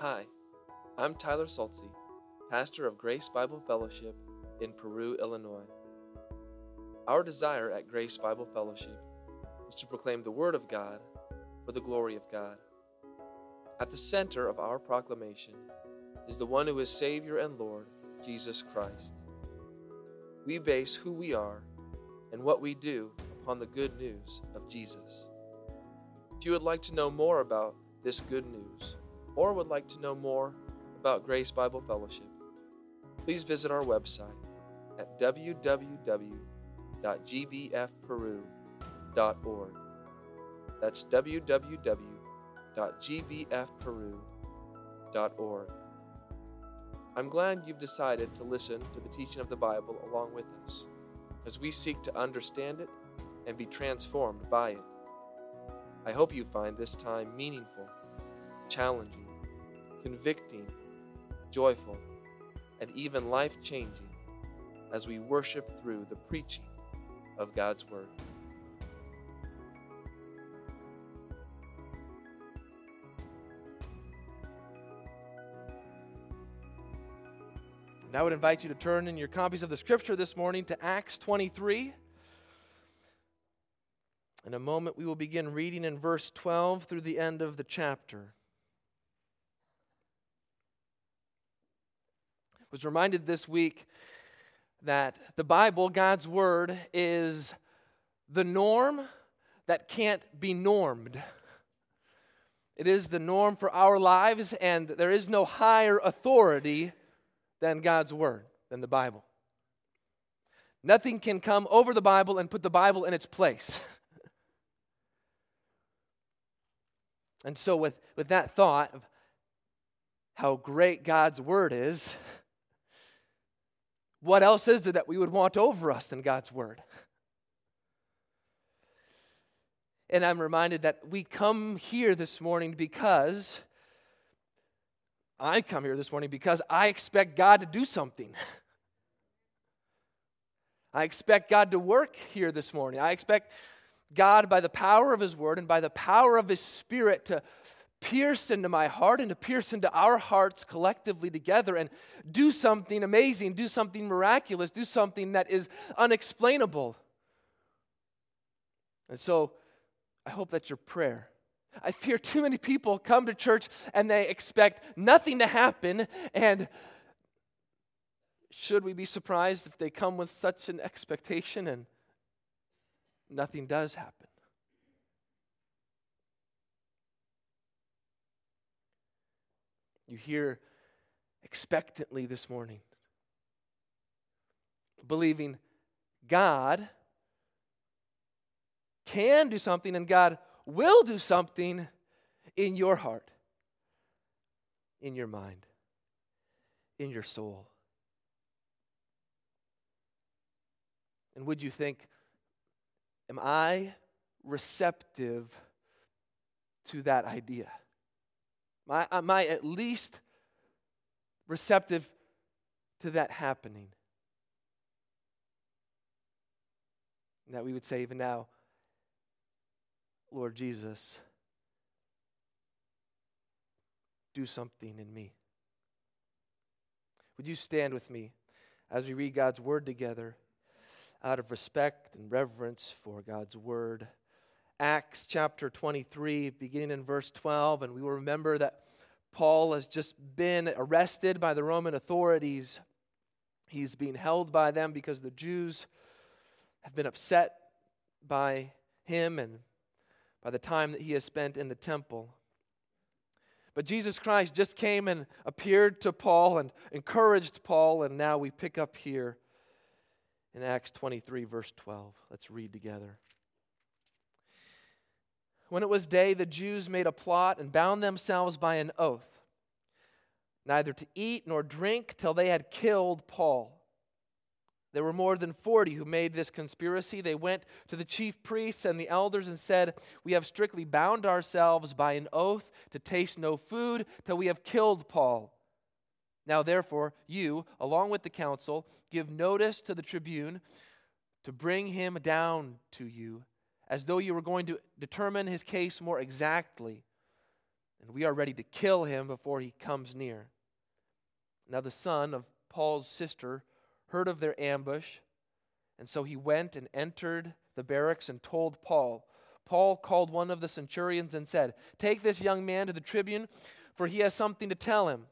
Hi, I'm Tyler Saltzy, pastor of Grace Bible Fellowship in Peru, Illinois. Our desire at Grace Bible Fellowship is to proclaim the Word of God for the glory of God. At the center of our proclamation is the one who is Savior and Lord, Jesus Christ. We base who we are and what we do upon the good news of Jesus. If you would like to know more about this good news, or would like to know more about Grace Bible Fellowship, please visit our website at www.gbfperu.org. That's www.gbfperu.org. I'm glad you've decided to listen to the teaching of the Bible along with us as we seek to understand it and be transformed by it. I hope you find this time meaningful, challenging, convicting, joyful, and even life changing as we worship through the preaching of God's Word. And I would invite you to turn in your copies of the scripture this morning to Acts 23. In a moment, we will begin reading in verse 12 through the end of the chapter. Was reminded this week that the Bible, God's Word, is the norm that can't be normed. It is the norm for our lives, and there is no higher authority than God's Word, than the Bible. Nothing can come over the Bible and put the Bible in its place. and so, with, with that thought of how great God's Word is, what else is there that we would want over us than God's Word? And I'm reminded that we come here this morning because I come here this morning because I expect God to do something. I expect God to work here this morning. I expect God, by the power of His Word and by the power of His Spirit, to pierce into my heart and to pierce into our hearts collectively together and do something amazing, do something miraculous, do something that is unexplainable. And so I hope that's your prayer. I fear too many people come to church and they expect nothing to happen. And should we be surprised if they come with such an expectation and nothing does happen? You hear expectantly this morning, believing God can do something and God will do something in your heart, in your mind, in your soul. And would you think, am I receptive to that idea? I, am I at least receptive to that happening? And that we would say, even now, Lord Jesus, do something in me. Would you stand with me as we read God's word together out of respect and reverence for God's word? Acts chapter 23, beginning in verse 12, and we will remember that Paul has just been arrested by the Roman authorities. He's being held by them because the Jews have been upset by him and by the time that he has spent in the temple. But Jesus Christ just came and appeared to Paul and encouraged Paul, and now we pick up here in Acts 23, verse 12. Let's read together. When it was day, the Jews made a plot and bound themselves by an oath, neither to eat nor drink till they had killed Paul. There were more than 40 who made this conspiracy. They went to the chief priests and the elders and said, We have strictly bound ourselves by an oath to taste no food till we have killed Paul. Now, therefore, you, along with the council, give notice to the tribune to bring him down to you, as though you were going to determine his case more exactly. and we are ready to kill him before he comes near. Now, the son of Paul's sister heard of their ambush, and so he went and entered the barracks and told Paul. Paul called one of the centurions and said, Take this young man to the tribune, for he has something to tell him.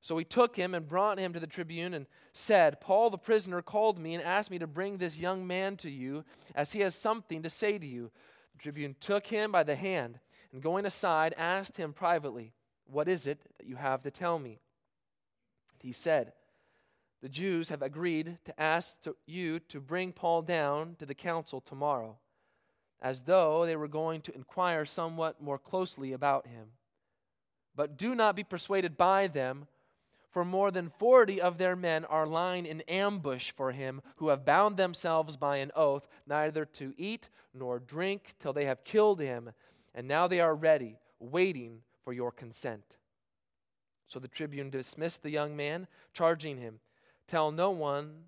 So he took him and brought him to the tribune and said, Paul the prisoner called me and asked me to bring this young man to you, as he has something to say to you. The tribune took him by the hand and going aside, asked him privately, What is it that you have to tell me? He said, The Jews have agreed to ask to you to bring Paul down to the council tomorrow, as though they were going to inquire somewhat more closely about him. But do not be persuaded by them for more than forty of their men are lying in ambush for him, who have bound themselves by an oath neither to eat nor drink till they have killed him, and now they are ready, waiting for your consent. So the tribune dismissed the young man, charging him, Tell no one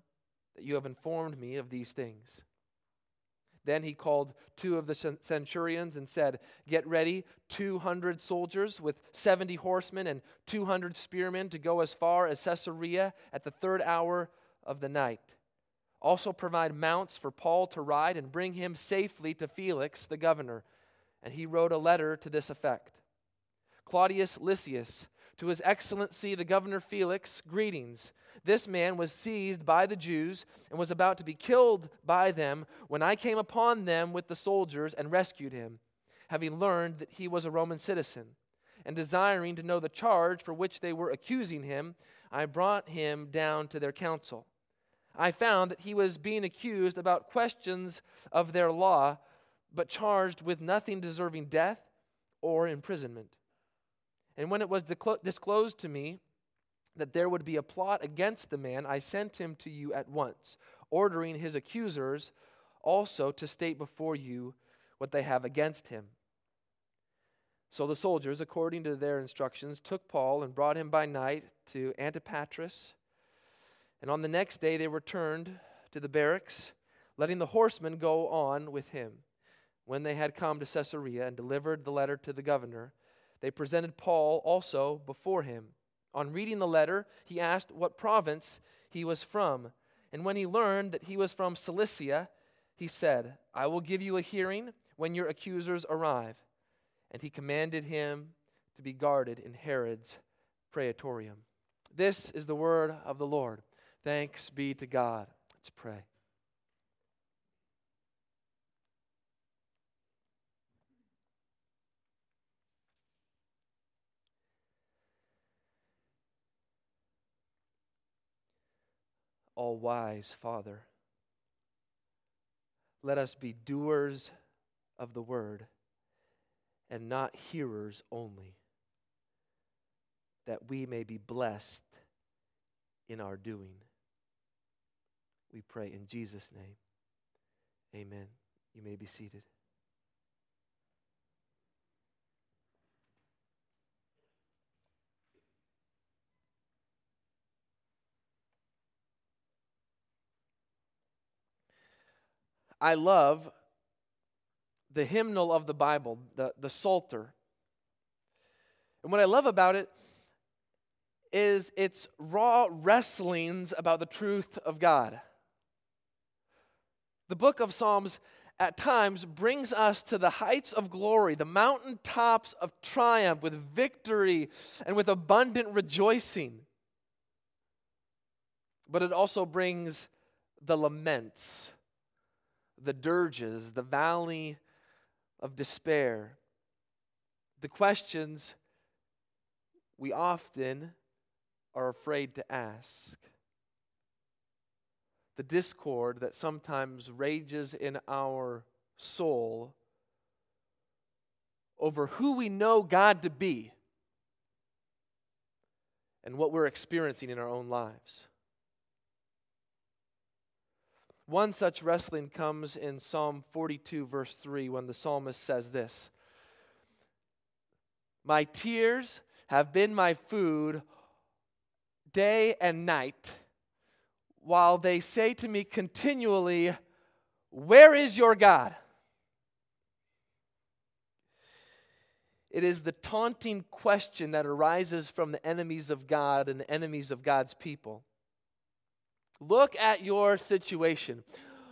that you have informed me of these things. Then he called two of the centurions and said, Get ready 200 soldiers with 70 horsemen and 200 spearmen to go as far as Caesarea at the third hour of the night. Also provide mounts for Paul to ride and bring him safely to Felix, the governor. And he wrote a letter to this effect Claudius Lysias, to his excellency the governor Felix, greetings. This man was seized by the Jews and was about to be killed by them when I came upon them with the soldiers and rescued him, having learned that he was a Roman citizen. And desiring to know the charge for which they were accusing him, I brought him down to their council. I found that he was being accused about questions of their law, but charged with nothing deserving death or imprisonment. And when it was disclosed to me, that there would be a plot against the man, I sent him to you at once, ordering his accusers also to state before you what they have against him. So the soldiers, according to their instructions, took Paul and brought him by night to Antipatris. And on the next day they returned to the barracks, letting the horsemen go on with him. When they had come to Caesarea and delivered the letter to the governor, they presented Paul also before him. On reading the letter, he asked what province he was from. And when he learned that he was from Cilicia, he said, I will give you a hearing when your accusers arrive. And he commanded him to be guarded in Herod's praetorium. This is the word of the Lord. Thanks be to God. Let's pray. All wise Father. Let us be doers of the word and not hearers only, that we may be blessed in our doing. We pray in Jesus' name. Amen. You may be seated. I love the hymnal of the Bible, the, the Psalter. And what I love about it is its raw wrestlings about the truth of God. The book of Psalms at times brings us to the heights of glory, the mountaintops of triumph with victory and with abundant rejoicing. But it also brings the laments the dirges, the valley of despair, the questions we often are afraid to ask, the discord that sometimes rages in our soul over who we know God to be and what we're experiencing in our own lives. One such wrestling comes in Psalm 42, verse 3, when the psalmist says this My tears have been my food day and night, while they say to me continually, Where is your God? It is the taunting question that arises from the enemies of God and the enemies of God's people. Look at your situation.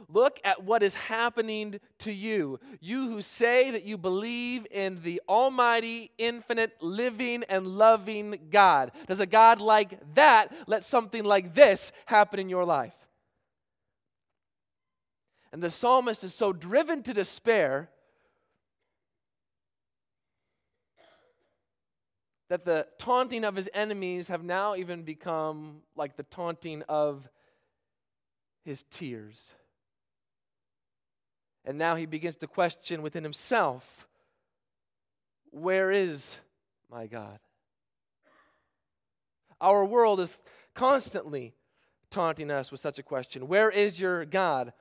Look at what is happening to you. You who say that you believe in the Almighty, infinite, living, and loving God. Does a God like that let something like this happen in your life? And the psalmist is so driven to despair that the taunting of his enemies have now even become like the taunting of his tears. And now he begins to question within himself where is my God? Our world is constantly taunting us with such a question Where is your God?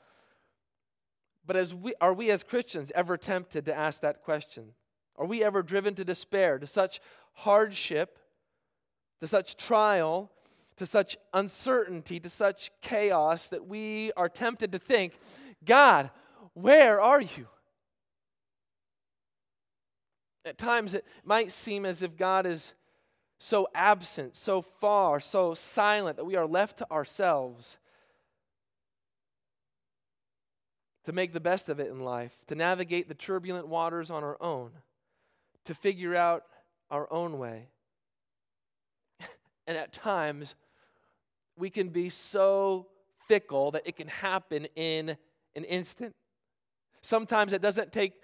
But as we, are we as Christians ever tempted to ask that question? Are we ever driven to despair, to such hardship, to such trial, to such uncertainty, to such chaos that we are tempted to think, God, where are you? At times it might seem as if God is so absent, so far, so silent that we are left to ourselves to make the best of it in life, to navigate the turbulent waters on our own, to figure out our own way. and at times, we can be so fickle that it can happen in an instant. Sometimes it doesn't take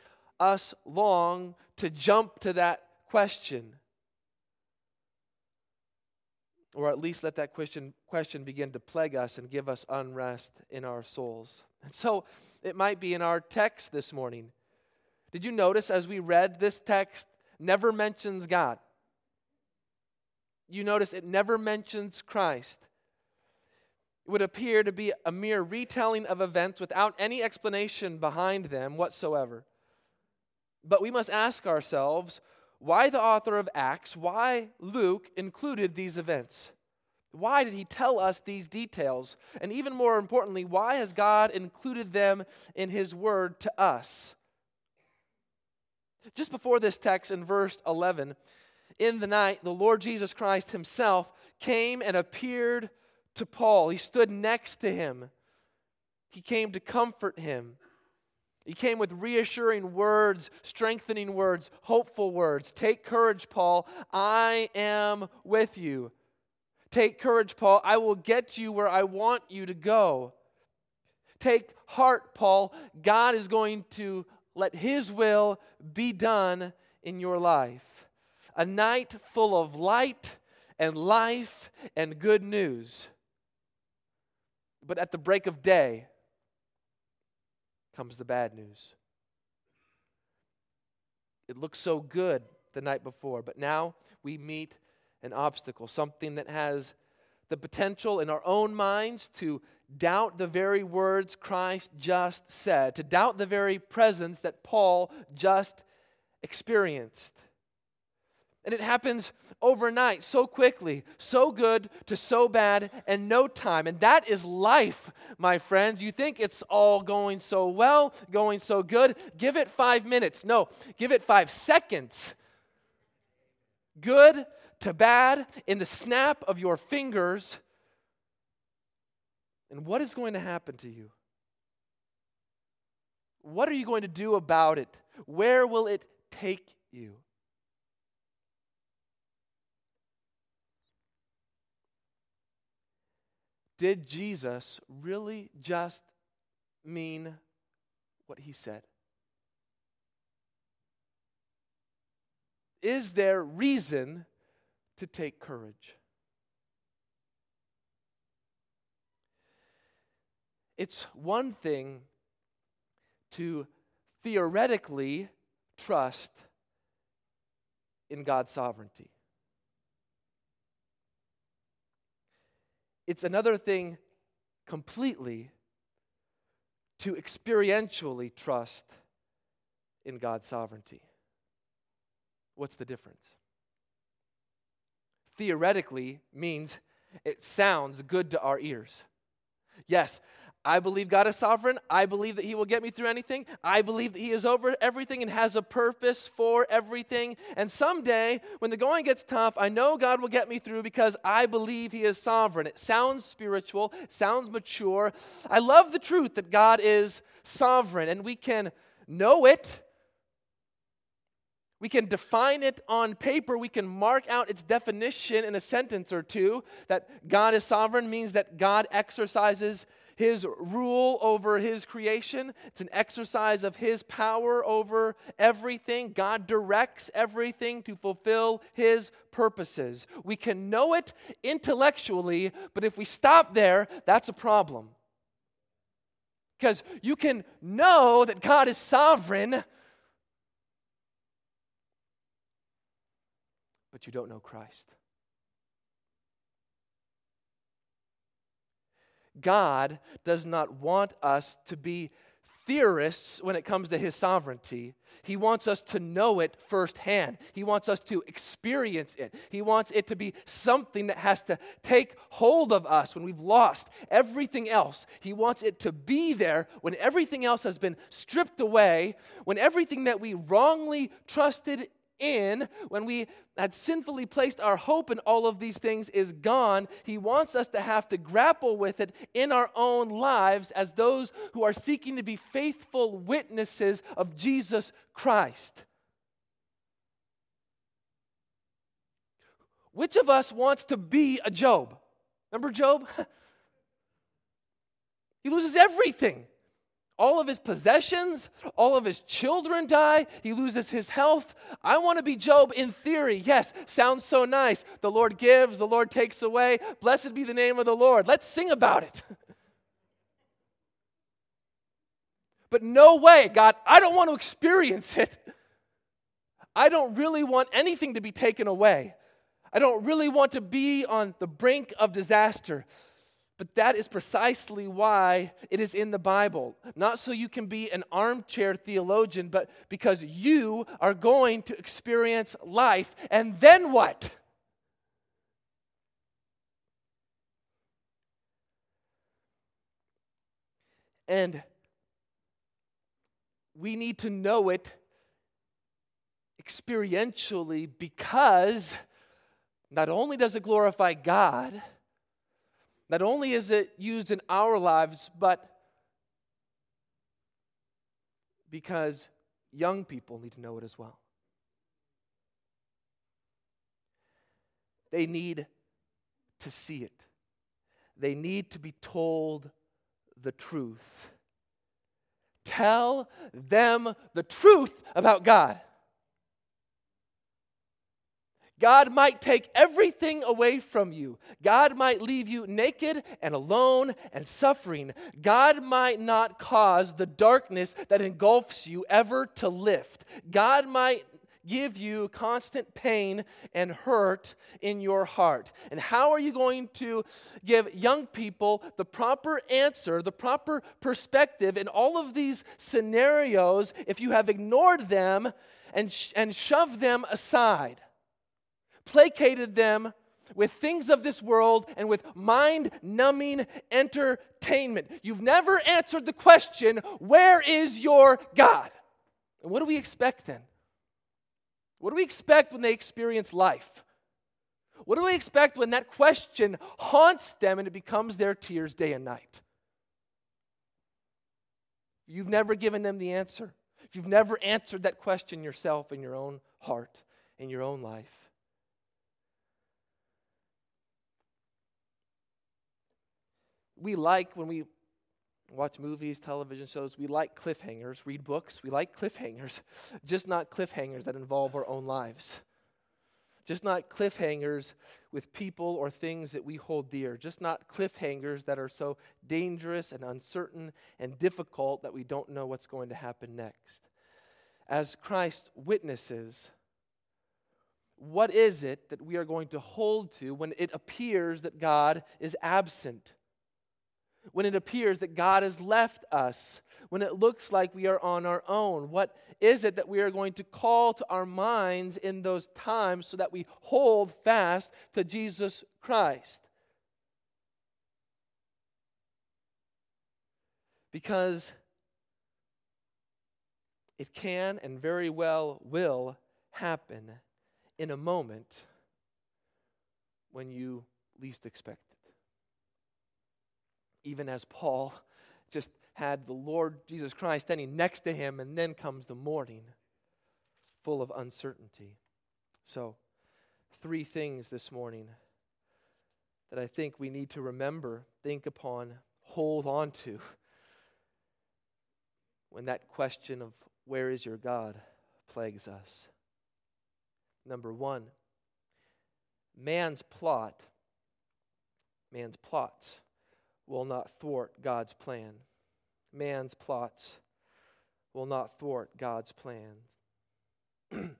us long to jump to that question. Or at least let that question, question begin to plague us and give us unrest in our souls. And so it might be in our text this morning. Did you notice as we read this text, never mentions God? You notice it never mentions Christ. It would appear to be a mere retelling of events without any explanation behind them whatsoever. But we must ask ourselves why the author of Acts, why Luke included these events. Why did he tell us these details? And even more importantly, why has God included them in his word to us? Just before this text in verse 11, in the night, the Lord Jesus Christ himself came and appeared to Paul. He stood next to him. He came to comfort him. He came with reassuring words, strengthening words, hopeful words. Take courage, Paul. I am with you. Take courage, Paul. I will get you where I want you to go. Take heart, Paul. God is going to let His will be done in your life. A night full of light and life and good news. But at the break of day comes the bad news. It looked so good the night before, but now we meet an obstacle, something that has the potential in our own minds to doubt the very words Christ just said, to doubt the very presence that Paul just experienced. And it happens overnight, so quickly, so good to so bad, and no time. And that is life, my friends. You think it's all going so well, going so good. Give it five minutes. No, give it five seconds. Good to bad in the snap of your fingers. And what is going to happen to you? What are you going to do about it? Where will it take you? Did Jesus really just mean what he said? Is there reason to take courage. It's one thing to theoretically trust in God's sovereignty. It's another thing completely to experientially trust in God's sovereignty. What's the difference? theoretically means it sounds good to our ears. Yes, I believe God is sovereign. I believe that He will get me through anything. I believe that He is over everything and has a purpose for everything. And someday, when the going gets tough, I know God will get me through because I believe He is sovereign. It sounds spiritual, sounds mature. I love the truth that God is sovereign, and we can know it. We can define it on paper. We can mark out its definition in a sentence or two. That God is sovereign means that God exercises his rule over his creation. It's an exercise of his power over everything. God directs everything to fulfill his purposes. We can know it intellectually, but if we stop there, that's a problem. Because you can know that God is sovereign, but you don't know Christ. God does not want us to be theorists when it comes to his sovereignty. He wants us to know it firsthand. He wants us to experience it. He wants it to be something that has to take hold of us when we've lost everything else. He wants it to be there when everything else has been stripped away, when everything that we wrongly trusted in, when we had sinfully placed our hope in all of these things, is gone. He wants us to have to grapple with it in our own lives as those who are seeking to be faithful witnesses of Jesus Christ. Which of us wants to be a Job? Remember Job? he loses everything. All of his possessions, all of his children die. He loses his health. I want to be Job in theory. Yes, sounds so nice. The Lord gives, the Lord takes away. Blessed be the name of the Lord. Let's sing about it. but no way, God, I don't want to experience it. I don't really want anything to be taken away. I don't really want to be on the brink of disaster. But that is precisely why it is in the Bible. Not so you can be an armchair theologian, but because you are going to experience life. And then what? And we need to know it experientially because not only does it glorify God, not only is it used in our lives, but because young people need to know it as well. They need to see it, they need to be told the truth. Tell them the truth about God. God might take everything away from you. God might leave you naked and alone and suffering. God might not cause the darkness that engulfs you ever to lift. God might give you constant pain and hurt in your heart. And how are you going to give young people the proper answer, the proper perspective in all of these scenarios if you have ignored them and, sh- and shoved them aside? Placated them with things of this world and with mind numbing entertainment. You've never answered the question, Where is your God? And what do we expect then? What do we expect when they experience life? What do we expect when that question haunts them and it becomes their tears day and night? You've never given them the answer. You've never answered that question yourself in your own heart, in your own life. We like when we watch movies, television shows, we like cliffhangers, read books, we like cliffhangers, just not cliffhangers that involve our own lives. Just not cliffhangers with people or things that we hold dear. Just not cliffhangers that are so dangerous and uncertain and difficult that we don't know what's going to happen next. As Christ witnesses, what is it that we are going to hold to when it appears that God is absent? When it appears that God has left us, when it looks like we are on our own? What is it that we are going to call to our minds in those times so that we hold fast to Jesus Christ? Because it can and very well will happen in a moment when you least expect. Even as Paul just had the Lord Jesus Christ standing next to him, and then comes the morning full of uncertainty. So, three things this morning that I think we need to remember, think upon, hold on to when that question of where is your God plagues us. Number one, man's plot, man's plots will not thwart God's plan. Man's plots will not thwart God's plans.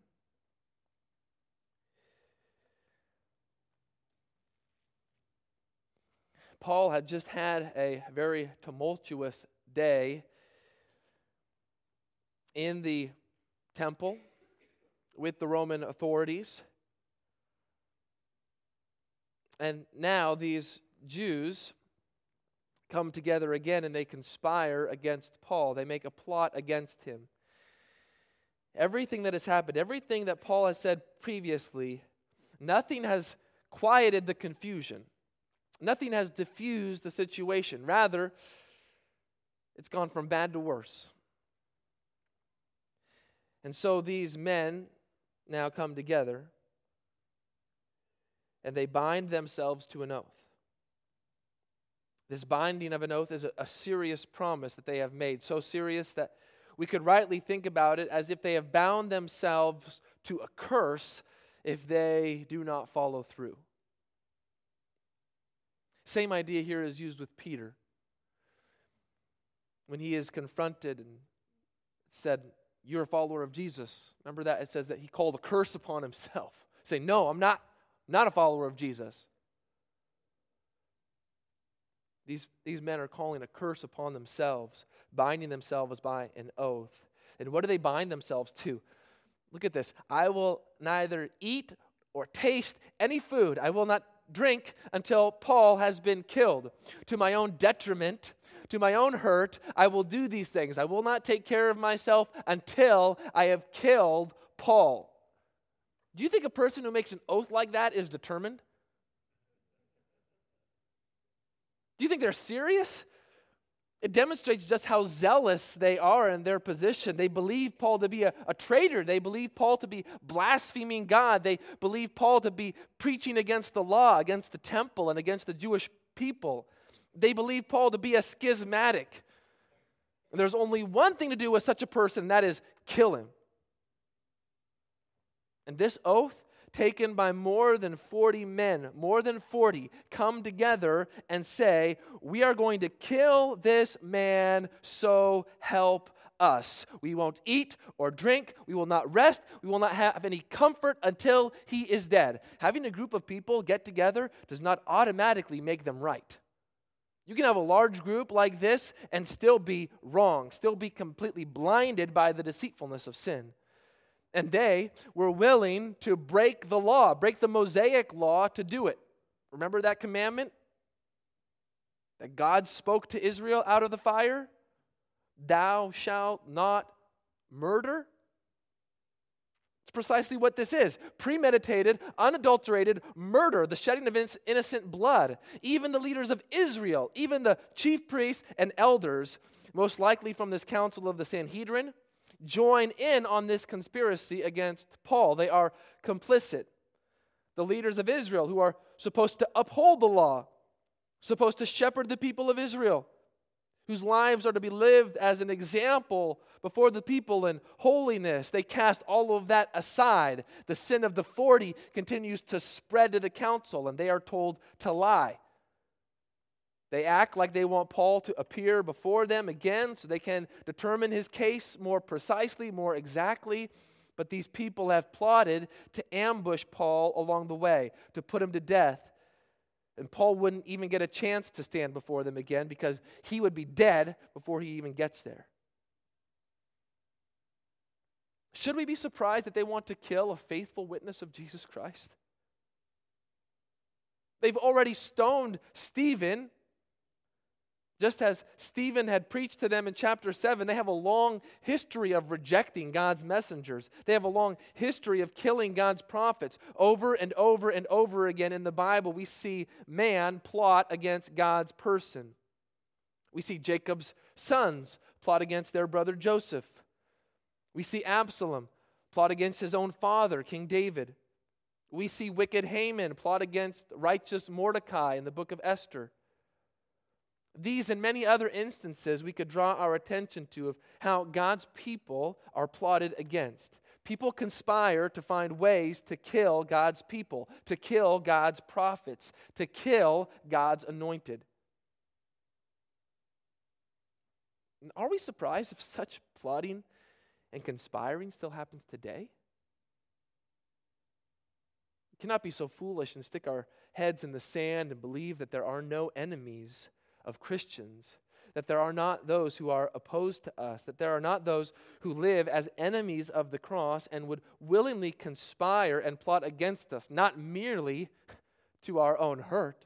Paul had just had a very tumultuous day in the temple with the Roman authorities. And now these Jews come together again and they conspire against Paul. They make a plot against him. Everything that has happened, everything that Paul has said previously, nothing has quieted the confusion. Nothing has diffused the situation. Rather, it's gone from bad to worse. And so these men now come together and they bind themselves to an oath. This binding of an oath is a, a, serious promise that they have made, so serious that we could rightly think about it as if they have bound themselves to a curse if they do not follow through. Same idea here is used with Peter. When he is confronted and said, You're a follower of Jesus. Remember that? It says that he called a curse upon himself. saying, No, I'm not, not a follower of Jesus. These, these men are calling a curse upon themselves, binding themselves by an oath. And what do they bind themselves to? Look at this. I will neither eat or taste any food. I will not drink until Paul has been killed. To my own detriment, to my own hurt, I will do these things. I will not take care of myself until I have killed Paul. Do you think a person who makes an oath like that is determined? Do you think they're serious? It demonstrates just how zealous they are in their position. They believe Paul to be a, a, traitor. They believe Paul to be blaspheming God. They believe Paul to be preaching against the law, against the temple, and against the Jewish people. They believe Paul to be a schismatic. There's only one thing to do with such a person, and that is kill him. And this oath taken by more than 40 men, more than 40, come together and say, We are going to kill this man, so help us. We won't eat or drink. We will not rest. We will not have any comfort until he is dead. Having a group of people get together does not automatically make them right. You can have a large group like this and still be wrong, still be completely blinded by the deceitfulness of sin and they were willing to break the law, break the Mosaic law to do it. Remember that commandment that God spoke to Israel out of the fire? Thou shalt not murder? It's precisely what this is premeditated, unadulterated murder, the shedding of innocent blood. Even the leaders of Israel, even the chief priests and elders, most likely from this council of the Sanhedrin, join in on this conspiracy against Paul. They are complicit. The leaders of Israel, who are supposed to uphold the law, supposed to shepherd the people of Israel, whose lives are to be lived as an example before the people in holiness. They cast all of that aside. The sin of the 40 continues to spread to the council, and they are told to lie. They act like they want Paul to appear before them again so they can determine his case more precisely, more exactly. But these people have plotted to ambush Paul along the way, to put him to death. And Paul wouldn't even get a chance to stand before them again because he would be dead before he even gets there. Should we be surprised that they want to kill a faithful witness of Jesus Christ? They've already stoned Stephen Just as Stephen had preached to them in chapter 7, they have a long history of rejecting God's messengers. They have a long history of killing God's prophets. Over and over and over again in the Bible, we see man plot against God's person. We see Jacob's sons plot against their brother Joseph. We see Absalom plot against his own father, King David. We see wicked Haman plot against righteous Mordecai in the book of Esther. These and many other instances we could draw our attention to of how God's people are plotted against. People conspire to find ways to kill God's people, to kill God's prophets, to kill God's anointed. Are we surprised if such plotting and conspiring still happens today? We cannot be so foolish and stick our heads in the sand and believe that there are no enemies of Christians, that there are not those who are opposed to us, that there are not those who live as enemies of the cross and would willingly conspire and plot against us, not merely to our own hurt,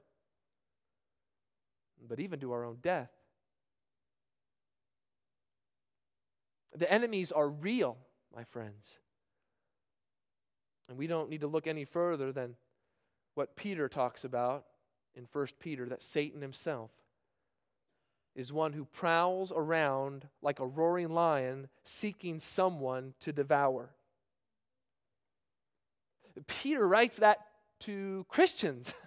but even to our own death. The enemies are real, my friends. And we don't need to look any further than what Peter talks about in 1 Peter that Satan himself is one who prowls around like a roaring lion seeking someone to devour. Peter writes that to Christians.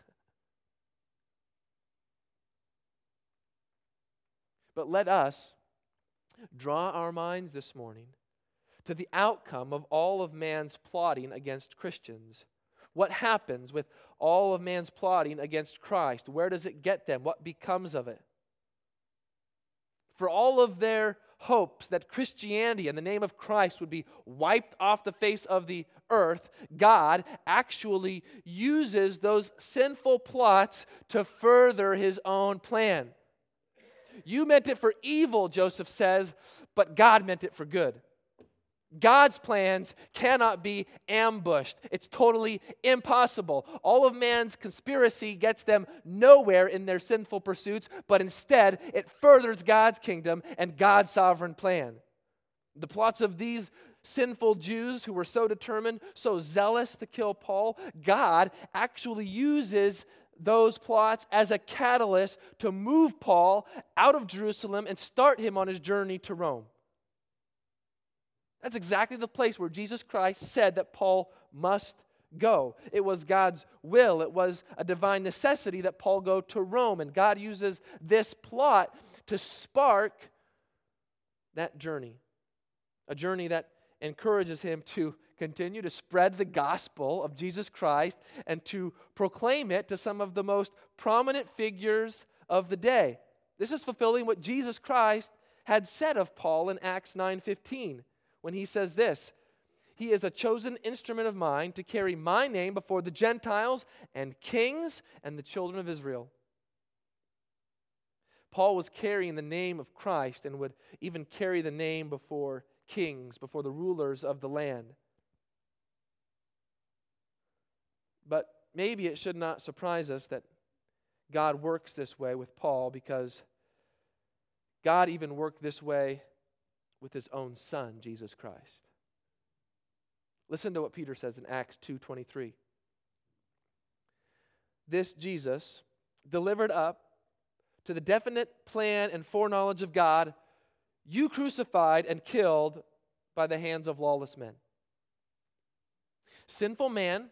but let us draw our minds this morning to the outcome of all of man's plotting against Christians. What happens with all of man's plotting against Christ? Where does it get them? What becomes of it? For all of their hopes that Christianity and the name of Christ would be wiped off the face of the earth, God actually uses those sinful plots to further his own plan. You meant it for evil, Joseph says, but God meant it for good. God's plans cannot be ambushed. It's totally impossible. All of man's conspiracy gets them nowhere in their sinful pursuits, but instead it furthers God's kingdom and God's sovereign plan. The plots of these sinful Jews who were so determined, so zealous to kill Paul, God actually uses those plots as a catalyst to move Paul out of Jerusalem and start him on his journey to Rome. That's exactly the place where Jesus Christ said that Paul must go. It was God's will, it was a divine necessity that Paul go to Rome. And God uses this plot to spark that journey. A journey that encourages him to continue to spread the gospel of Jesus Christ and to proclaim it to some of the most prominent figures of the day. This is fulfilling what Jesus Christ had said of Paul in Acts 9:15 when he says this He is a chosen instrument of mine to carry my name before the Gentiles and kings and the children of Israel. Paul was carrying the name of Christ and would even carry the name before kings, before the rulers of the land. But maybe it should not surprise us that God works this way with Paul because God even worked this way with his own son, Jesus Christ. Listen to what Peter says in Acts 2:23. This Jesus delivered up to the definite plan and foreknowledge of God, you crucified and killed by the hands of lawless men. Sinful man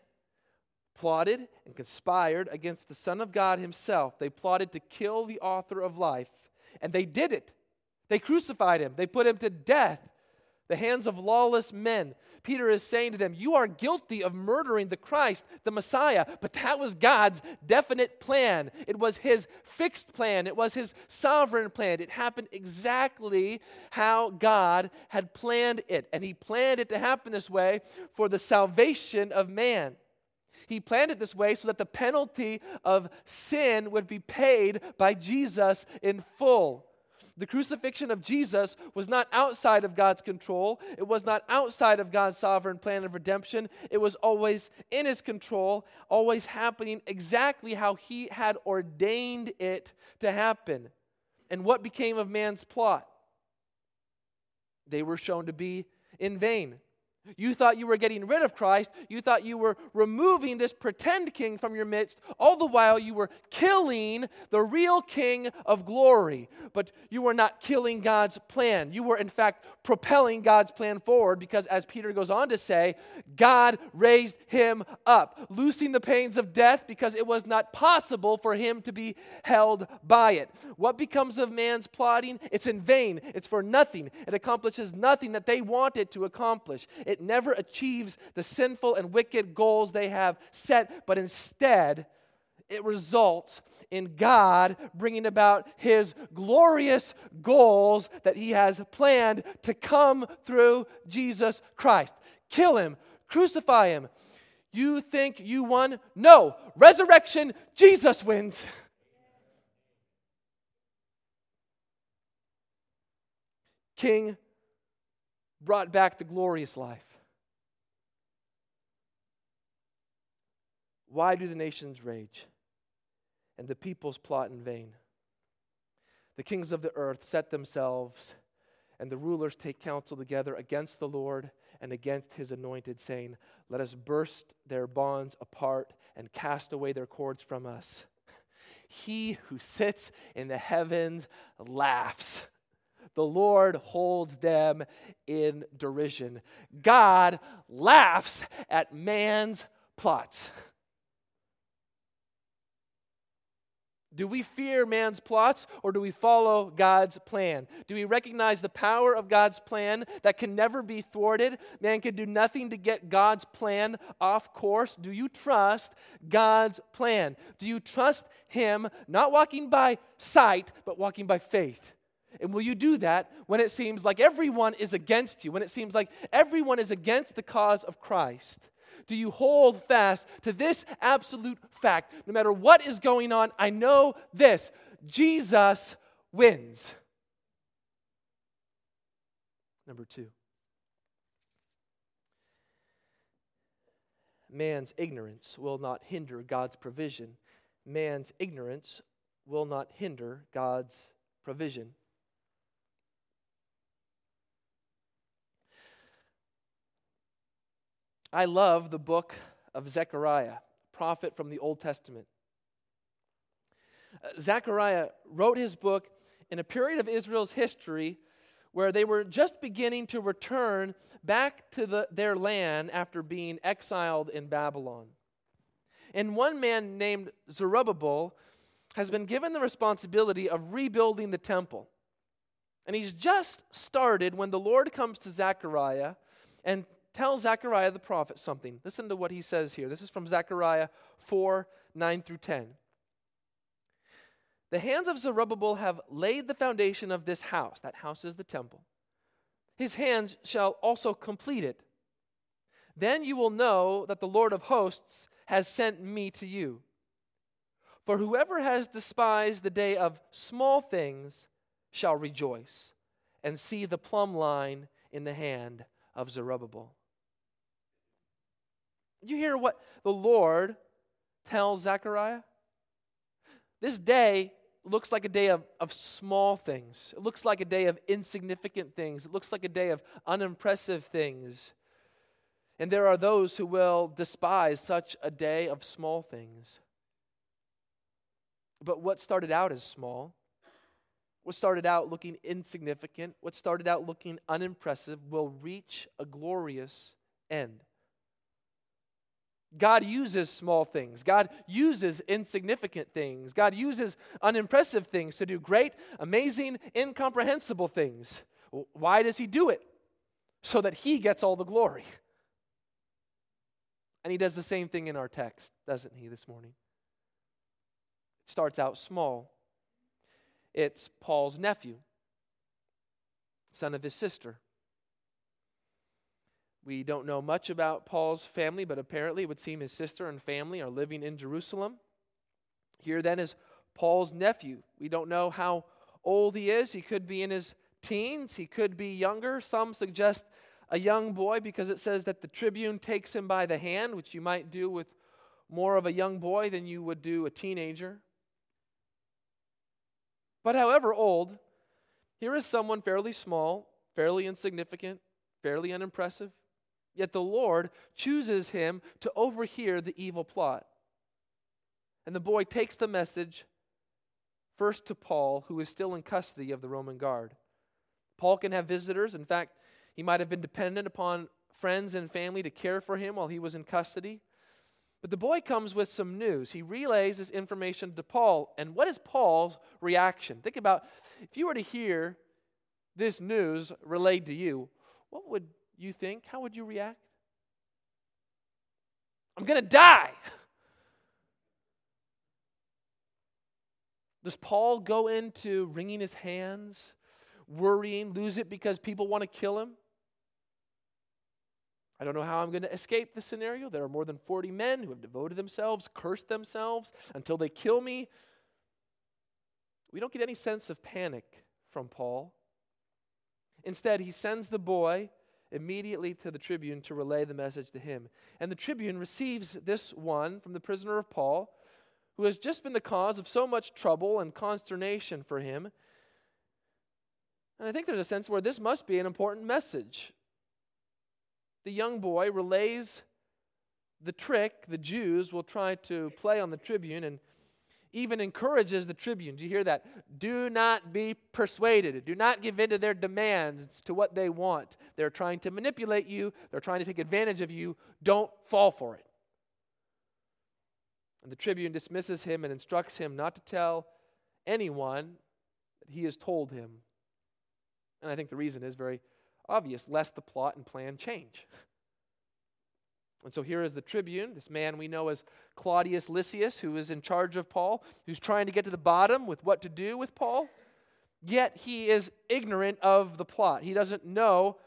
plotted and conspired against the Son of God himself. They plotted to kill the author of life, and they did it they crucified him, they put him to death. The hands of lawless men. Peter is saying to them, You are guilty of murdering the Christ, the Messiah. But that was God's definite plan. It was his fixed plan, it was his sovereign plan. It happened exactly how God had planned it. And he planned it to happen this way for the salvation of man. He planned it this way so that the penalty of sin would be paid by Jesus in full. The crucifixion of Jesus was not outside of God's control. It was not outside of God's sovereign plan of redemption. It was always in his control, always happening exactly how he had ordained it to happen. And what became of man's plot? They were shown to be in vain. You thought you were getting rid of Christ. You thought you were removing this pretend king from your midst. All the while, you were killing the real king of glory. But you were not killing God's plan. You were, in fact, propelling God's plan forward because, as Peter goes on to say, God raised him up, loosing the pains of death because it was not possible for him to be held by it. What becomes of man's plotting? It's in vain, it's for nothing. It accomplishes nothing that they want it to accomplish never achieves the sinful and wicked goals they have set, but instead, it results in God bringing about his glorious goals that he has planned to come through Jesus Christ. Kill him, crucify him. You think you won? No. Resurrection, Jesus wins. King brought back the glorious life. Why do the nations rage and the peoples plot in vain? The kings of the earth set themselves, and the rulers take counsel together against the Lord and against his anointed, saying, Let us burst their bonds apart and cast away their cords from us. He who sits in the heavens laughs. The Lord holds them in derision. God laughs at man's plots. Do we fear man's plots or do we follow God's plan? Do we recognize the power of God's plan that can never be thwarted? Man can do nothing to get God's plan off course. Do you trust God's plan? Do you trust Him, not walking by sight, but walking by faith? And will you do that when it seems like everyone is against you, when it seems like everyone is against the cause of Christ? Do you hold fast to this absolute fact? No matter what is going on, I know this Jesus wins. Number two, man's ignorance will not hinder God's provision. Man's ignorance will not hinder God's provision. I love the book of Zechariah, prophet from the Old Testament. Uh, Zechariah wrote his book in a period of Israel's history where they were just beginning to return back to the, their land after being exiled in Babylon. And one man named Zerubbabel has been given the responsibility of rebuilding the temple. And he's just started when the Lord comes to Zechariah and tell Zechariah the prophet something. Listen to what he says here. This is from Zechariah 4 9 through 10. The hands of Zerubbabel have laid the foundation of this house. That house is the temple. His hands shall also complete it. Then you will know that the Lord of hosts has sent me to you. For whoever has despised the day of small things shall rejoice and see the plumb line in the hand of Zerubbabel. You hear what the Lord tells Zechariah? This day looks like a day of, of small things. It looks like a day of insignificant things. It looks like a day of unimpressive things. And there are those who will despise such a day of small things. But what started out as small, what started out looking insignificant, what started out looking unimpressive, will reach a glorious end. God uses small things. God uses insignificant things. God uses unimpressive things to do great, amazing, incomprehensible things. Why does He do it? So that He gets all the glory. And He does the same thing in our text, doesn't He, this morning? It starts out small. It's Paul's nephew, son of his sister. We don't know much about Paul's family, but apparently it would seem his sister and family are living in Jerusalem. Here then is Paul's nephew. We don't know how old he is. He could be in his teens, he could be younger. Some suggest a young boy because it says that the tribune takes him by the hand, which you might do with more of a young boy than you would do a teenager. But however old, here is someone fairly small, fairly insignificant, fairly unimpressive. Yet the Lord chooses him to overhear the evil plot. And the boy takes the message first to Paul, who is still in custody of the Roman guard. Paul can have visitors. In fact, he might have been dependent upon friends and family to care for him while he was in custody. But the boy comes with some news. He relays this information to Paul. And what is Paul's reaction? Think about if you were to hear this news relayed to you, what would you think? How would you react? I'm going to die. Does Paul go into wringing his hands, worrying, lose it because people want to kill him? I don't know how I'm going to escape this scenario. There are more than 40 men who have devoted themselves, cursed themselves until they kill me. We don't get any sense of panic from Paul. Instead, he sends the boy immediately to the tribune to relay the message to him. And the tribune receives this one from the prisoner of Paul, who has just been the cause of so much trouble and consternation for him. And I think there's a sense where this must be an important message the young boy relays the trick the Jews will try to play on the tribune and even encourages the tribune. Do you hear that? Do not be persuaded. Do not give in to their demands, to what they want. They're trying to manipulate you, they're trying to take advantage of you. Don't fall for it. And the tribune dismisses him and instructs him not to tell anyone that he has told him. And I think the reason is very obvious lest the plot and plan change. And so here is the tribune, this man we know as Claudius Lysias, who is in charge of Paul, who's trying to get to the bottom with what to do with Paul. Yet he is ignorant of the plot. He doesn't know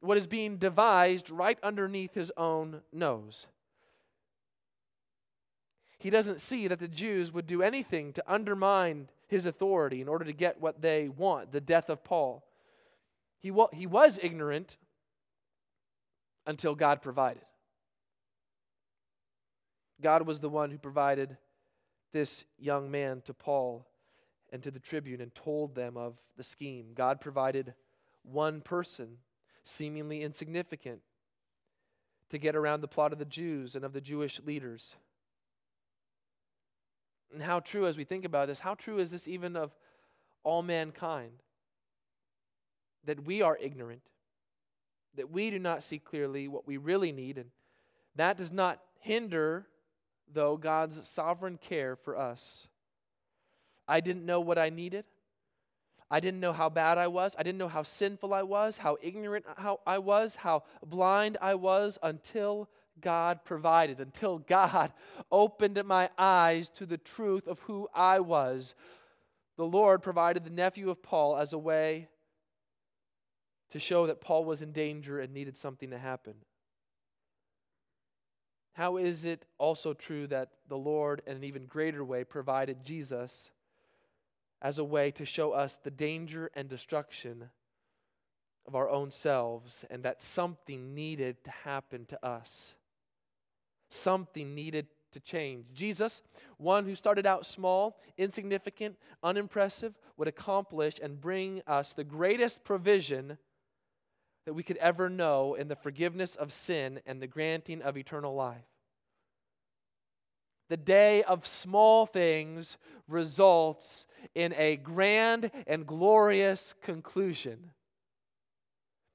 what is being devised right underneath his own nose. He doesn't see that the Jews would do anything to undermine his authority in order to get what they want the death of Paul. He, wa- he was ignorant until God provided. God was the one who provided this young man to Paul and to the tribune and told them of the scheme. God provided one person, seemingly insignificant, to get around the plot of the Jews and of the Jewish leaders. And how true, as we think about this, how true is this even of all mankind? that we are ignorant, that we do not see clearly what we really need, and that does not hinder, though, God's sovereign care for us. I didn't know what I needed. I didn't know how bad I was. I didn't know how sinful I was, how ignorant how I was, how blind I was until God provided, until God opened my eyes to the truth of who I was. The Lord provided the nephew of Paul as a way to show that Paul was in danger and needed something to happen. How is it also true that the Lord, in an even greater way, provided Jesus as a way to show us the danger and destruction of our own selves and that something needed to happen to us? Something needed to change. Jesus, one who started out small, insignificant, unimpressive, would accomplish and bring us the greatest provision that we could ever know in the forgiveness of sin and the granting of eternal life. The day of small things results in a grand and glorious conclusion.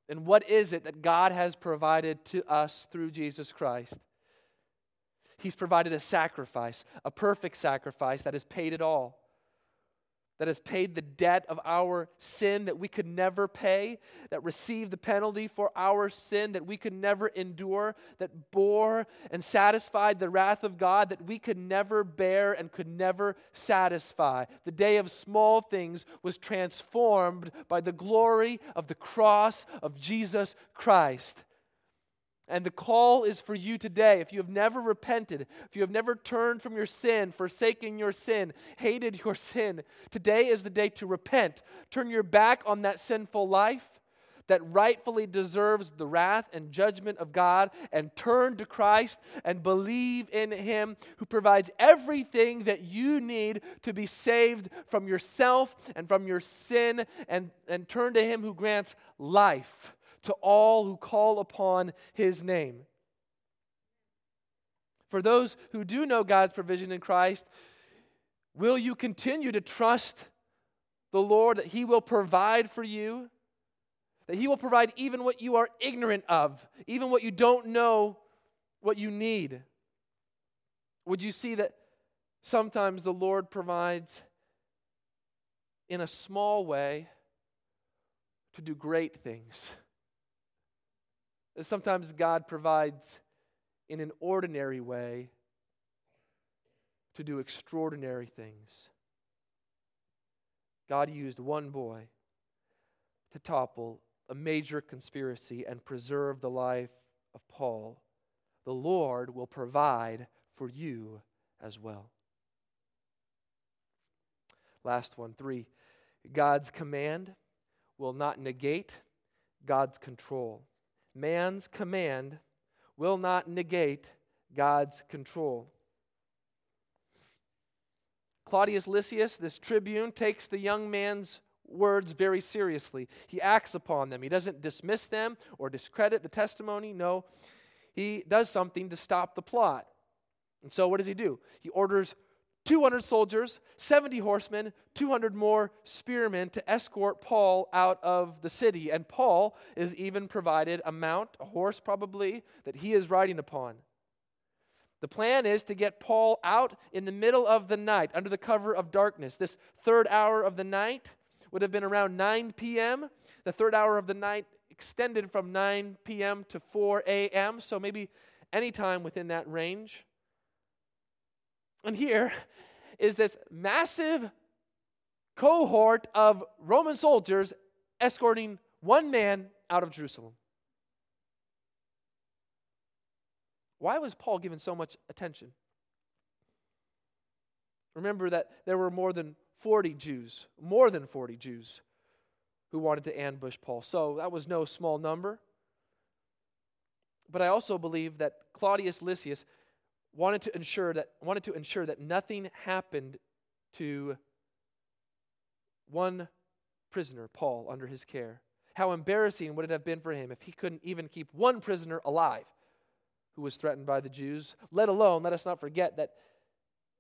And what is it that God has provided to us through Jesus Christ? He's provided a sacrifice, a perfect sacrifice that has paid it all that has paid the debt of our sin that we could never pay, that received the penalty for our sin that we could never endure, that bore and satisfied the wrath of God that we could never bear and could never satisfy. The day of small things was transformed by the glory of the cross of Jesus Christ. And the call is for you today. If you have never repented, if you have never turned from your sin, forsaken your sin, hated your sin, today is the day to repent. Turn your back on that sinful life. that rightfully deserves the wrath and judgment of God and turn to Christ and believe in Him who provides everything that you need to be saved from yourself and from your sin and, and turn to Him who grants life to all who call upon His name. For those who do know God's provision in Christ, will you continue to trust the Lord that He will provide for you? That He will provide even what you are ignorant of, even what you don't know what you need. Would you see that sometimes the Lord provides in a small way to do great things? Sometimes God provides in an ordinary way to do extraordinary things. God used one boy to topple a major conspiracy and preserve the life of Paul, the Lord will provide for you as well. Last one, three. God's command will not negate God's control. Man's command will not negate God's control. Claudius Lysias, this tribune, takes the young man's words very seriously. He acts upon them. He doesn't dismiss them or discredit the testimony. No, he does something to stop the plot. And so, what does he do? He orders 200 soldiers, 70 horsemen, 200 more spearmen to escort Paul out of the city. And Paul is even provided a mount, a horse probably, that he is riding upon. The plan is to get Paul out in the middle of the night, under the cover of darkness. This third hour of the night, would have been around 9 p.m. The third hour of the night extended from 9 p.m. to 4 a.m., so maybe any time within that range. And here is this massive cohort of Roman soldiers escorting one man out of Jerusalem. Why was Paul given so much attention? Remember that there were more than 40 Jews, more than 40 Jews, who wanted to ambush Paul. So that was no small number. But I also believe that Claudius Lysias wanted to ensure that, wanted to ensure that nothing happened to one prisoner, Paul, under his care. How embarrassing would it have been for him if he couldn't even keep one prisoner alive who was threatened by the Jews, let alone, let us not forget that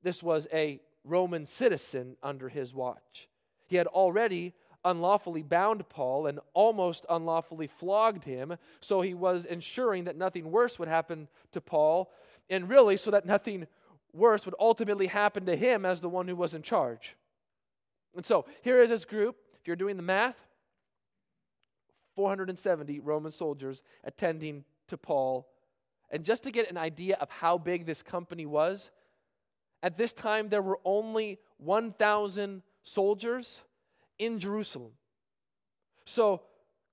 this was a Roman citizen under his watch. He had already unlawfully bound Paul and almost unlawfully flogged him, so he was ensuring that nothing worse would happen to Paul, and really so that nothing worse would ultimately happen to him as the one who was in charge. And so here is this group. If you're doing the math, 470 Roman soldiers attending to Paul. And just to get an idea of how big this company was, at this time, there were only 1,000 soldiers in Jerusalem. So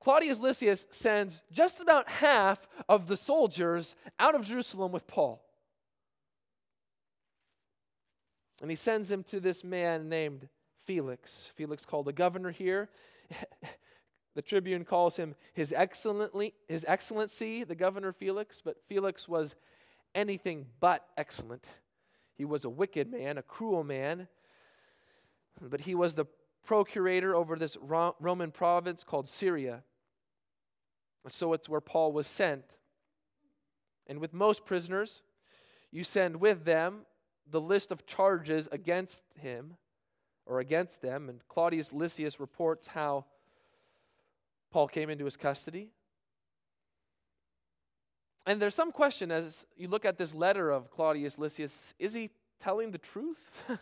Claudius Lysias sends just about half of the soldiers out of Jerusalem with Paul. And he sends him to this man named Felix. Felix called the governor here. the tribune calls him his excellently his excellency, the governor Felix, but Felix was anything but excellent. He was a wicked man, a cruel man, but he was the procurator over this Roman province called Syria. So it's where Paul was sent. And with most prisoners, you send with them the list of charges against him or against them. And Claudius Lysias reports how Paul came into his custody. And there's some question as you look at this letter of Claudius Lysias is he telling the truth?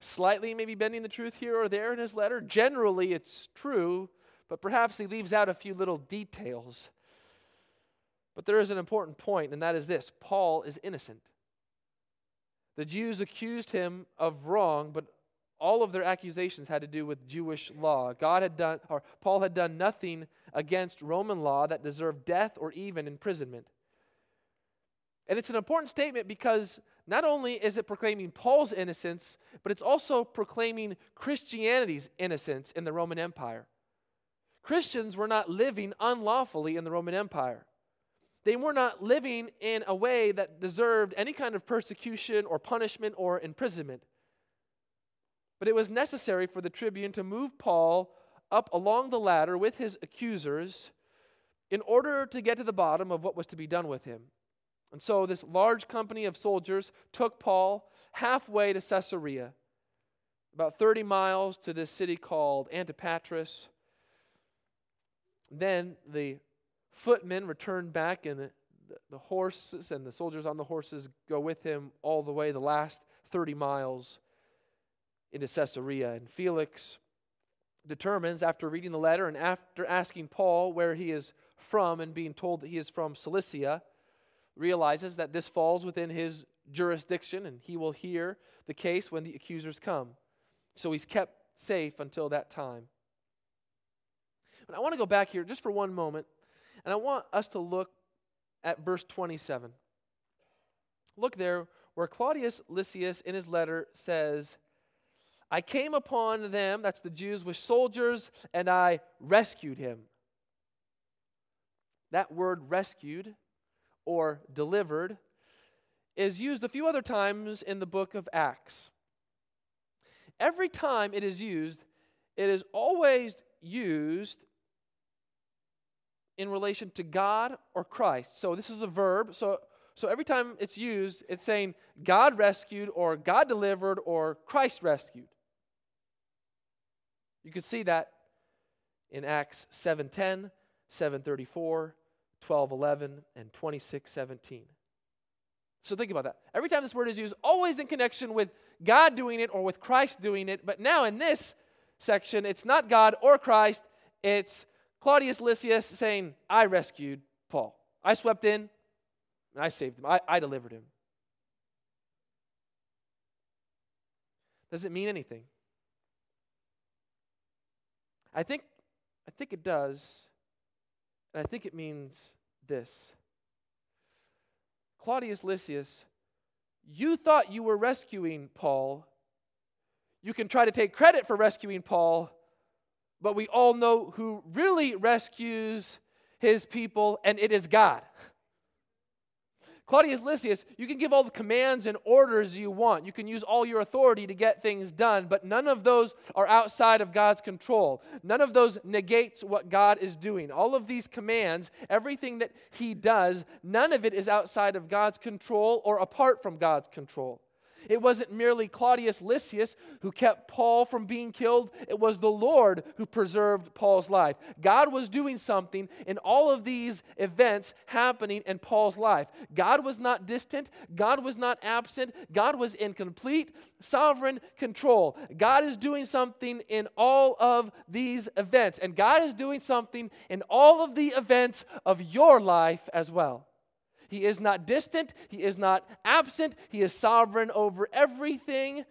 Slightly maybe bending the truth here or there in his letter. Generally, it's true, but perhaps he leaves out a few little details. But there is an important point, and that is this Paul is innocent. The Jews accused him of wrong, but all of their accusations had to do with Jewish law. God had done, or Paul had done nothing against Roman law that deserved death or even imprisonment. And it's an important statement because not only is it proclaiming Paul's innocence, but it's also proclaiming Christianity's innocence in the Roman Empire. Christians were not living unlawfully in the Roman Empire. They were not living in a way that deserved any kind of persecution or punishment or imprisonment. But it was necessary for the tribune to move Paul up along the ladder with his accusers in order to get to the bottom of what was to be done with him. And so this large company of soldiers took Paul halfway to Caesarea, about 30 miles to this city called Antipatris. Then the footmen return back, and the, horses and the soldiers on the horses go with him all the way, the last 30 miles into Caesarea. And Felix determines, after reading the letter and after asking Paul where he is from and being told that he is from Cilicia, realizes that this falls within his jurisdiction and he will hear the case when the accusers come. So he's kept safe until that time. But I want to go back here just for one moment, and I want us to look at verse 27. Look there where Claudius Lysias in his letter says, I came upon them, that's the Jews, with soldiers, and I rescued him. That word rescued or delivered is used a few other times in the book of Acts. Every time it is used, it is always used in relation to God or Christ. So this is a verb. So, so every time it's used, it's saying God rescued or God delivered or Christ rescued. You could see that in Acts 7:10, 734, 12:11, and 26:17. So think about that. Every time this word is used, always in connection with God doing it or with Christ doing it. But now in this section, it's not God or Christ, it's Claudius Lysias saying, I rescued Paul. I swept in and I saved him. I, I delivered him. Does it mean anything? I think, I think it does, and I think it means this. Claudius Lysias, you thought you were rescuing Paul. You can try to take credit for rescuing Paul, but we all know who really rescues his people, and it is God. Claudius Lysias, you can give all the commands and orders you want. You can use all your authority to get things done, but none of those are outside of God's control. None of those negates what God is doing. All of these commands, everything that He does, none of it is outside of God's control or apart from God's control. It wasn't merely Claudius Lysias who kept Paul from being killed, it was the Lord who preserved Paul's life. God was doing something in all of these events happening in Paul's life. God was not distant, God was not absent, God was in complete sovereign control. God is doing something in all of these events, and God is doing something in all of the events of your life as well. He is not distant, He is not absent, He is sovereign over everything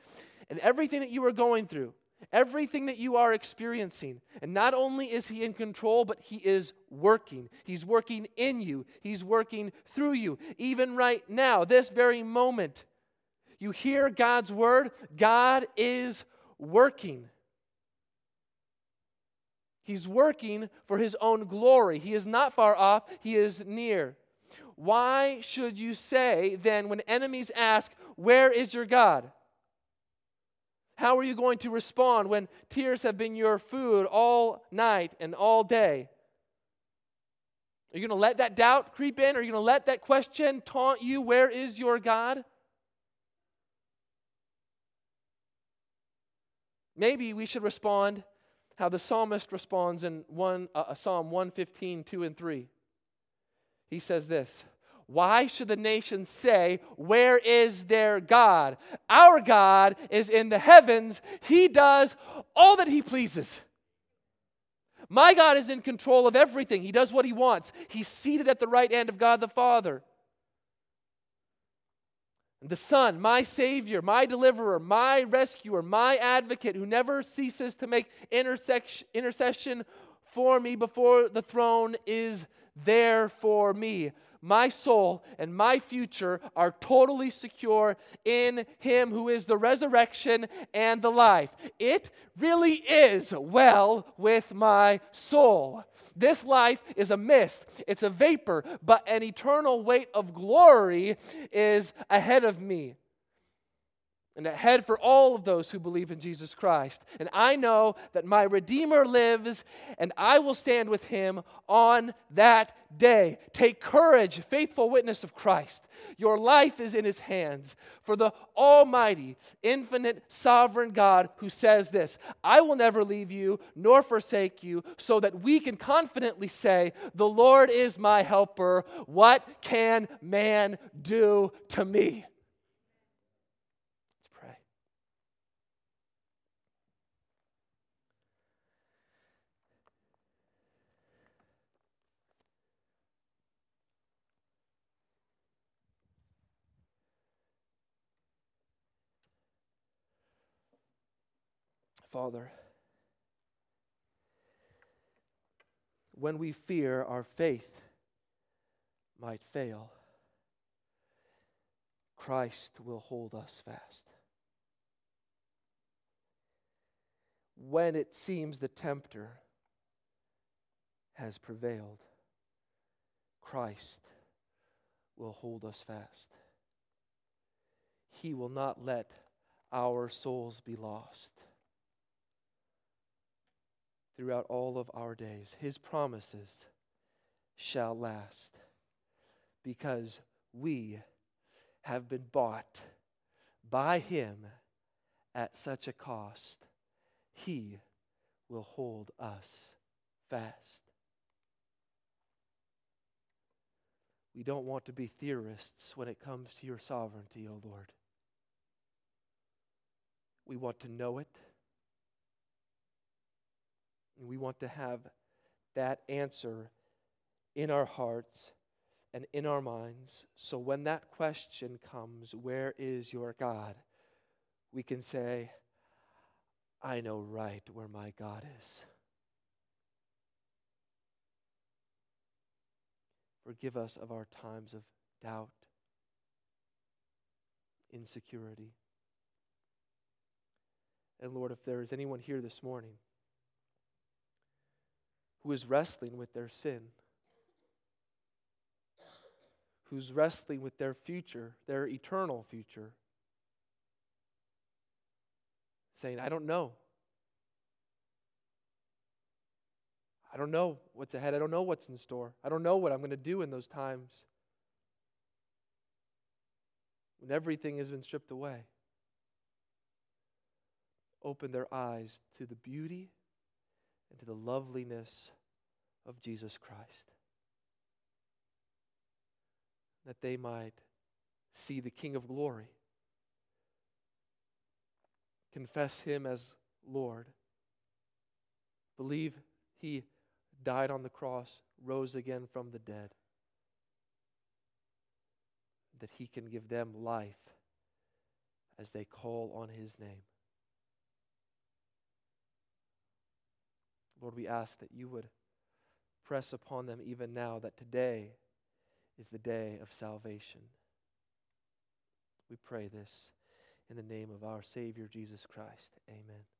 and everything that you are going through, everything that you are experiencing. And not only is He in control, but He is working. He's working in you, He's working through you. Even right now, this very moment, you hear God's word, God is working. He's working for his own glory. He is not far off, he is near. Why should you say then, when enemies ask, Where is your God? How are you going to respond when tears have been your food all night and all day? Are you going to let that doubt creep in? Are you going to let that question taunt you? Where is your God? Maybe we should respond how the psalmist responds in one, uh, Psalm 115, 2 and 3. He says this Why should the nations say, Where is their God? Our God is in the heavens, He does all that He pleases. My God is in control of everything. He does what He wants. He's seated at the right hand of God the Father. The Son, my Savior, my deliverer, my rescuer, my advocate, who never ceases to make intercession for me before the throne, is there for me. My soul and my future are totally secure in Him who is the resurrection and the life. It really is well with my soul. This life is a mist, it's a vapor, but an eternal weight of glory is ahead of me and ahead for all of those who believe in Jesus Christ. And I know that my Redeemer lives, and I will stand with him on that day. Take courage, faithful witness of Christ. Your life is in his hands. For the Almighty, infinite, sovereign God who says this I will never leave you nor forsake you, so that we can confidently say, The Lord is my helper. What can man do to me? Father, when we fear our faith might fail, Christ will hold us fast. When it seems the tempter has prevailed, Christ will hold us fast. He will not let our souls be lost throughout all of our days. His promises shall last because we have been bought by Him at such a cost. He will hold us fast. We don't want to be theorists when it comes to your sovereignty, O Lord. We want to know it. And we want to have that answer in our hearts and in our minds. So when that question comes, where is your God? We can say, I know right where my God is. Forgive us of our times of doubt, insecurity. And Lord, if there is anyone here this morning, who is wrestling with their sin, who's wrestling with their future, their eternal future, saying, I don't know. I don't know what's ahead. I don't know what's in store. I don't know what I'm going to do in those times when everything has been stripped away. Open their eyes to the beauty and to the loveliness of Jesus Christ. That they might see the King of glory, confess Him as Lord, believe He died on the cross, rose again from the dead, that He can give them life as they call on His name. Lord, we ask that you would press upon them even now that today is the day of salvation. We pray this in the name of our Savior Jesus Christ. Amen.